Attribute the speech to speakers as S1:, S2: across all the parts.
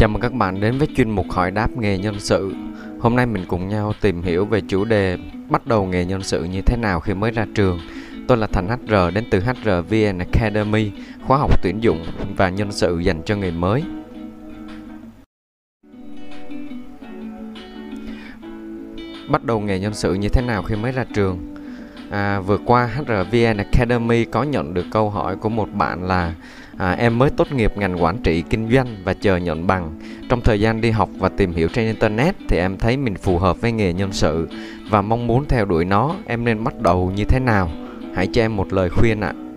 S1: Chào mừng các bạn đến với chuyên mục hỏi đáp nghề nhân sự. Hôm nay mình cùng nhau tìm hiểu về chủ đề bắt đầu nghề nhân sự như thế nào khi mới ra trường. Tôi là Thành HR đến từ HRVN Academy, khóa học tuyển dụng và nhân sự dành cho người mới. Bắt đầu nghề nhân sự như thế nào khi mới ra trường? À, vừa qua HRVN Academy có nhận được câu hỏi của một bạn là à, em mới tốt nghiệp ngành quản trị kinh doanh và chờ nhận bằng. Trong thời gian đi học và tìm hiểu trên internet thì em thấy mình phù hợp với nghề nhân sự và mong muốn theo đuổi nó. Em nên bắt đầu như thế nào? Hãy cho em một lời khuyên ạ. À.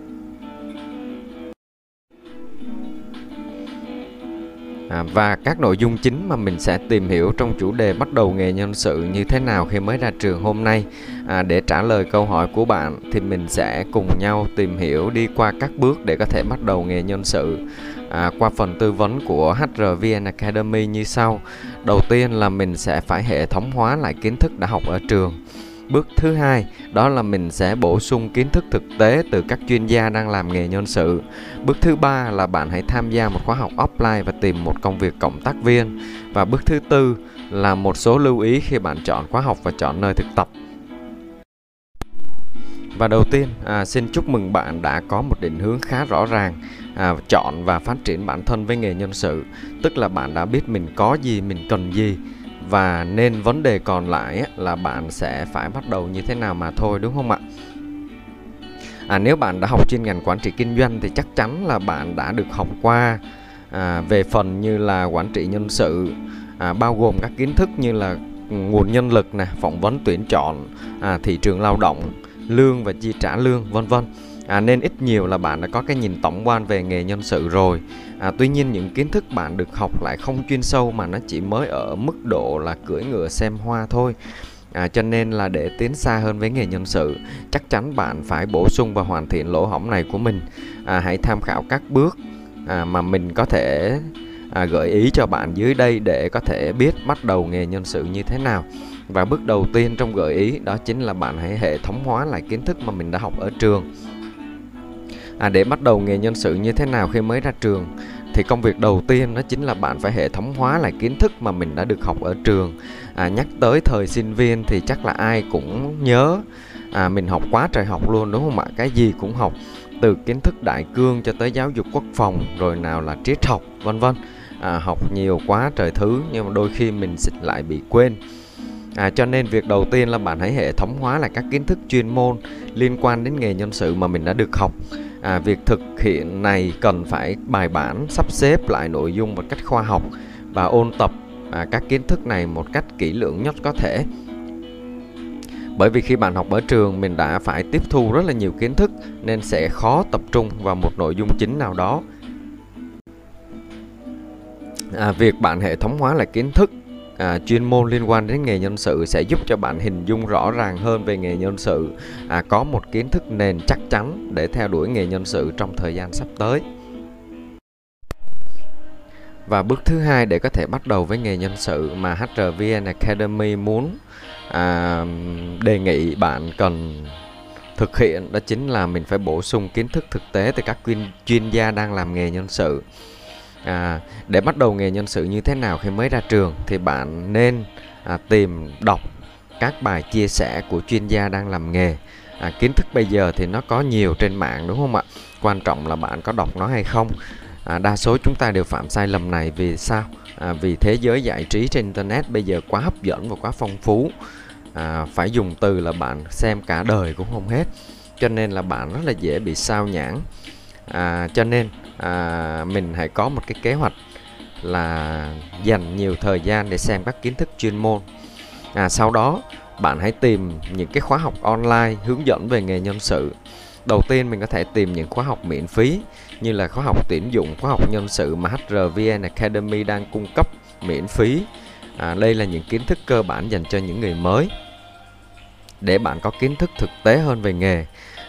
S1: À, và các nội dung chính mà mình sẽ tìm hiểu trong chủ đề bắt đầu nghề nhân sự như thế nào khi mới ra trường hôm nay à, để trả lời câu hỏi của bạn thì mình sẽ cùng nhau tìm hiểu đi qua các bước để có thể bắt đầu nghề nhân sự à, qua phần tư vấn của HRVN Academy như sau đầu tiên là mình sẽ phải hệ thống hóa lại kiến thức đã học ở trường Bước thứ hai đó là mình sẽ bổ sung kiến thức thực tế từ các chuyên gia đang làm nghề nhân sự. Bước thứ ba là bạn hãy tham gia một khóa học offline và tìm một công việc cộng tác viên. Và bước thứ tư là một số lưu ý khi bạn chọn khóa học và chọn nơi thực tập. Và đầu tiên, à, xin chúc mừng bạn đã có một định hướng khá rõ ràng à, chọn và phát triển bản thân với nghề nhân sự. Tức là bạn đã biết mình có gì, mình cần gì. Và nên vấn đề còn lại là bạn sẽ phải bắt đầu như thế nào mà thôi đúng không ạ? À, nếu bạn đã học chuyên ngành quản trị kinh doanh thì chắc chắn là bạn đã được học qua à, về phần như là quản trị nhân sự à, bao gồm các kiến thức như là nguồn nhân lực nè phỏng vấn tuyển chọn à, thị trường lao động lương và chi trả lương vân vân. À, nên ít nhiều là bạn đã có cái nhìn tổng quan về nghề nhân sự rồi. À, tuy nhiên những kiến thức bạn được học lại không chuyên sâu mà nó chỉ mới ở mức độ là cưỡi ngựa xem hoa thôi. À, cho nên là để tiến xa hơn với nghề nhân sự chắc chắn bạn phải bổ sung và hoàn thiện lỗ hổng này của mình. À, hãy tham khảo các bước à, mà mình có thể à, gợi ý cho bạn dưới đây để có thể biết bắt đầu nghề nhân sự như thế nào và bước đầu tiên trong gợi ý đó chính là bạn hãy hệ thống hóa lại kiến thức mà mình đã học ở trường. À, để bắt đầu nghề nhân sự như thế nào khi mới ra trường thì công việc đầu tiên đó chính là bạn phải hệ thống hóa lại kiến thức mà mình đã được học ở trường. À, nhắc tới thời sinh viên thì chắc là ai cũng nhớ. À, mình học quá trời học luôn đúng không ạ? Cái gì cũng học từ kiến thức đại cương cho tới giáo dục quốc phòng rồi nào là triết học vân vân. À, học nhiều quá trời thứ nhưng mà đôi khi mình xịt lại bị quên. À, cho nên việc đầu tiên là bạn hãy hệ thống hóa lại các kiến thức chuyên môn liên quan đến nghề nhân sự mà mình đã được học. À, việc thực hiện này cần phải bài bản sắp xếp lại nội dung một cách khoa học và ôn tập à, các kiến thức này một cách kỹ lưỡng nhất có thể. Bởi vì khi bạn học ở trường mình đã phải tiếp thu rất là nhiều kiến thức nên sẽ khó tập trung vào một nội dung chính nào đó. À, việc bạn hệ thống hóa lại kiến thức à, chuyên môn liên quan đến nghề nhân sự sẽ giúp cho bạn hình dung rõ ràng hơn về nghề nhân sự à, có một kiến thức nền chắc chắn để theo đuổi nghề nhân sự trong thời gian sắp tới. Và bước thứ hai để có thể bắt đầu với nghề nhân sự mà HRVN Academy muốn à, đề nghị bạn cần thực hiện đó chính là mình phải bổ sung kiến thức thực tế từ các chuyên, chuyên gia đang làm nghề nhân sự à, để bắt đầu nghề nhân sự như thế nào khi mới ra trường thì bạn nên à, tìm đọc các bài chia sẻ của chuyên gia đang làm nghề. À, kiến thức bây giờ thì nó có nhiều trên mạng đúng không ạ? Quan trọng là bạn có đọc nó hay không. À, đa số chúng ta đều phạm sai lầm này. Vì sao? À, vì thế giới giải trí trên internet bây giờ quá hấp dẫn và quá phong phú. À, phải dùng từ là bạn xem cả đời cũng không hết. Cho nên là bạn rất là dễ bị sao nhãn à, cho nên à, mình hãy có một cái kế hoạch là dành nhiều thời gian để xem các kiến thức chuyên môn. À, sau đó bạn hãy tìm những cái khóa học online hướng dẫn về nghề nhân sự. Đầu tiên mình có thể tìm những khóa học miễn phí như là khóa học tuyển dụng khóa học nhân sự mà HRVN Academy đang cung cấp miễn phí. À, đây là những kiến thức cơ bản dành cho những người mới để bạn có kiến thức thực tế hơn về nghề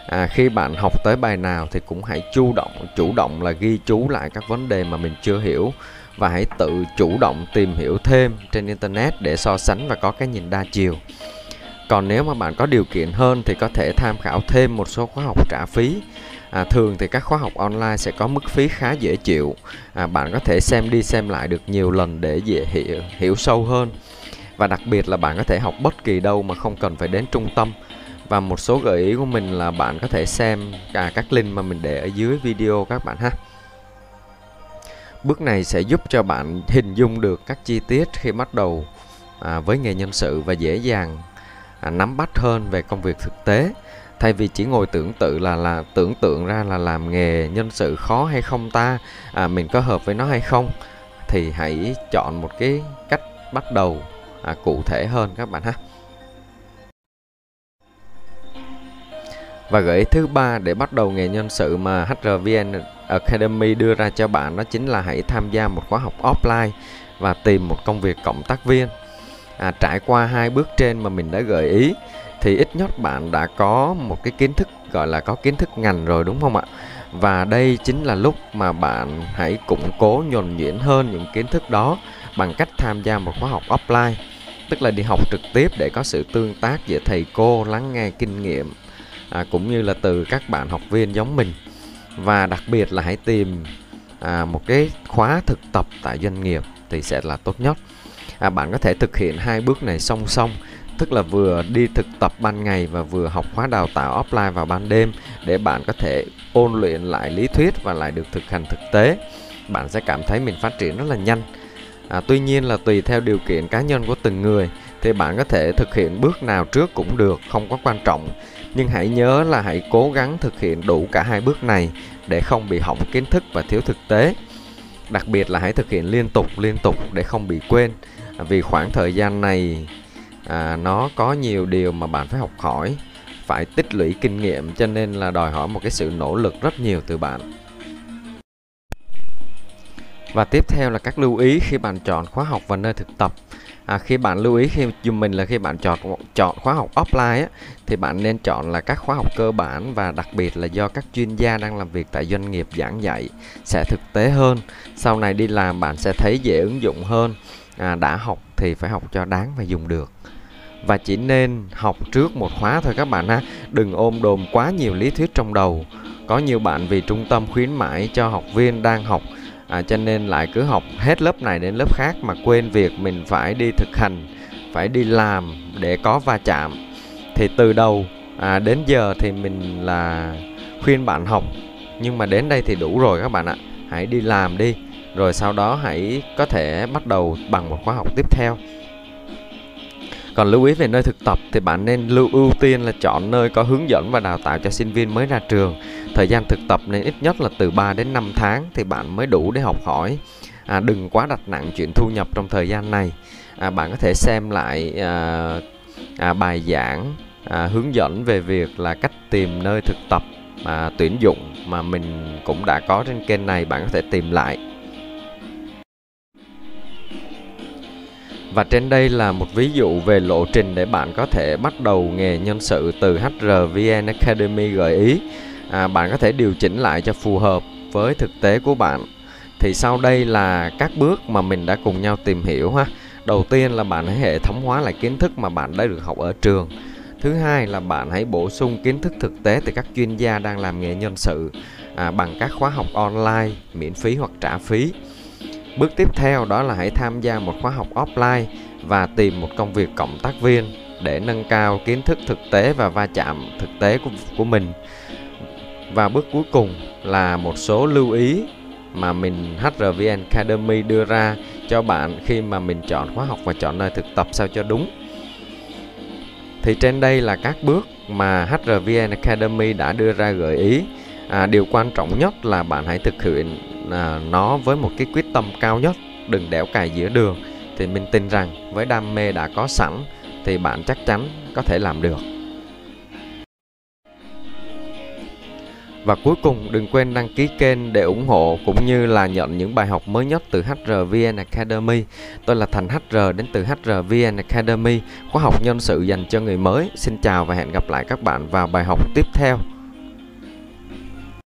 S1: à, khi bạn học tới bài nào thì cũng hãy chủ động chủ động là ghi chú lại các vấn đề mà mình chưa hiểu và hãy tự chủ động tìm hiểu thêm trên internet để so sánh và có cái nhìn đa chiều còn nếu mà bạn có điều kiện hơn thì có thể tham khảo thêm một số khóa học trả phí À, thường thì các khóa học online sẽ có mức phí khá dễ chịu. À, bạn có thể xem đi xem lại được nhiều lần để dễ hiểu, hiểu sâu hơn. Và đặc biệt là bạn có thể học bất kỳ đâu mà không cần phải đến trung tâm. Và một số gợi ý của mình là bạn có thể xem cả các link mà mình để ở dưới video các bạn ha. Bước này sẽ giúp cho bạn hình dung được các chi tiết khi bắt đầu à, với nghề nhân sự và dễ dàng à, nắm bắt hơn về công việc thực tế thay vì chỉ ngồi tưởng tượng là là tưởng tượng ra là làm nghề nhân sự khó hay không ta à, mình có hợp với nó hay không thì hãy chọn một cái cách bắt đầu à, cụ thể hơn các bạn ha và gợi ý thứ ba để bắt đầu nghề nhân sự mà HRVN Academy đưa ra cho bạn đó chính là hãy tham gia một khóa học offline và tìm một công việc cộng tác viên. À, trải qua hai bước trên mà mình đã gợi ý thì ít nhất bạn đã có một cái kiến thức gọi là có kiến thức ngành rồi đúng không ạ? Và đây chính là lúc mà bạn hãy củng cố nhuần nhuyễn hơn những kiến thức đó bằng cách tham gia một khóa học offline tức là đi học trực tiếp để có sự tương tác giữa thầy cô lắng nghe kinh nghiệm à, cũng như là từ các bạn học viên giống mình. Và đặc biệt là hãy tìm à, một cái khóa thực tập tại doanh nghiệp thì sẽ là tốt nhất. À, bạn có thể thực hiện hai bước này song song tức là vừa đi thực tập ban ngày và vừa học khóa đào tạo offline vào ban đêm để bạn có thể ôn luyện lại lý thuyết và lại được thực hành thực tế. Bạn sẽ cảm thấy mình phát triển rất là nhanh. À, tuy nhiên là tùy theo điều kiện cá nhân của từng người thì bạn có thể thực hiện bước nào trước cũng được không có quan trọng nhưng hãy nhớ là hãy cố gắng thực hiện đủ cả hai bước này để không bị hỏng kiến thức và thiếu thực tế. Đặc biệt là hãy thực hiện liên tục liên tục để không bị quên. Vì khoảng thời gian này à, nó có nhiều điều mà bạn phải học hỏi phải tích lũy kinh nghiệm cho nên là đòi hỏi một cái sự nỗ lực rất nhiều từ bạn. Và tiếp theo là các lưu ý khi bạn chọn khóa học và nơi thực tập à, khi bạn lưu ý khi dùng mình là khi bạn chọn chọn khóa học offline á, thì bạn nên chọn là các khóa học cơ bản và đặc biệt là do các chuyên gia đang làm việc tại doanh nghiệp giảng dạy sẽ thực tế hơn. Sau này đi làm bạn sẽ thấy dễ ứng dụng hơn. À, đã học thì phải học cho đáng và dùng được. Và chỉ nên học trước một khóa thôi các bạn ha. Đừng ôm đồm quá nhiều lý thuyết trong đầu. Có nhiều bạn vì trung tâm khuyến mãi cho học viên đang học à, cho nên lại cứ học hết lớp này đến lớp khác mà quên việc mình phải đi thực hành phải đi làm để có va chạm. Thì từ đầu à, đến giờ thì mình là khuyên bạn học. Nhưng mà đến đây thì đủ rồi các bạn ạ. Hãy đi làm đi rồi sau đó hãy có thể bắt đầu bằng một khóa học tiếp theo còn lưu ý về nơi thực tập thì bạn nên lưu ưu tiên là chọn nơi có hướng dẫn và đào tạo cho sinh viên mới ra trường. Thời gian thực tập nên ít nhất là từ 3 đến 5 tháng thì bạn mới đủ để học hỏi. À, đừng quá đặt nặng chuyện thu nhập trong thời gian này. À, bạn có thể xem lại à, à, bài giảng à, hướng dẫn về việc là cách tìm nơi thực tập à, tuyển dụng mà mình cũng đã có trên kênh này bạn có thể tìm lại Và trên đây là một ví dụ về lộ trình để bạn có thể bắt đầu nghề nhân sự từ HRVN Academy gợi ý. À, bạn có thể điều chỉnh lại cho phù hợp với thực tế của bạn. Thì sau đây là các bước mà mình đã cùng nhau tìm hiểu ha. Đầu tiên là bạn hãy hệ thống hóa lại kiến thức mà bạn đã được học ở trường. Thứ hai là bạn hãy bổ sung kiến thức thực tế từ các chuyên gia đang làm nghề nhân sự à, bằng các khóa học online miễn phí hoặc trả phí. Bước tiếp theo đó là hãy tham gia một khóa học offline và tìm một công việc cộng tác viên để nâng cao kiến thức thực tế và va chạm thực tế của, của mình. Và bước cuối cùng là một số lưu ý mà mình HRVN Academy đưa ra cho bạn khi mà mình chọn khóa học và chọn nơi thực tập sao cho đúng. Thì trên đây là các bước mà HRVN Academy đã đưa ra gợi ý. À, điều quan trọng nhất là bạn hãy thực hiện à, nó với một cái quyết tâm cao nhất đừng đẻo cài giữa đường thì mình tin rằng với đam mê đã có sẵn thì bạn chắc chắn có thể làm được Và cuối cùng đừng quên đăng ký kênh để ủng hộ cũng như là nhận những bài học mới nhất từ HRVN Academy. Tôi là Thành HR đến từ HRVN Academy, khóa học nhân sự dành cho người mới. Xin chào và hẹn gặp lại các bạn vào bài học tiếp theo.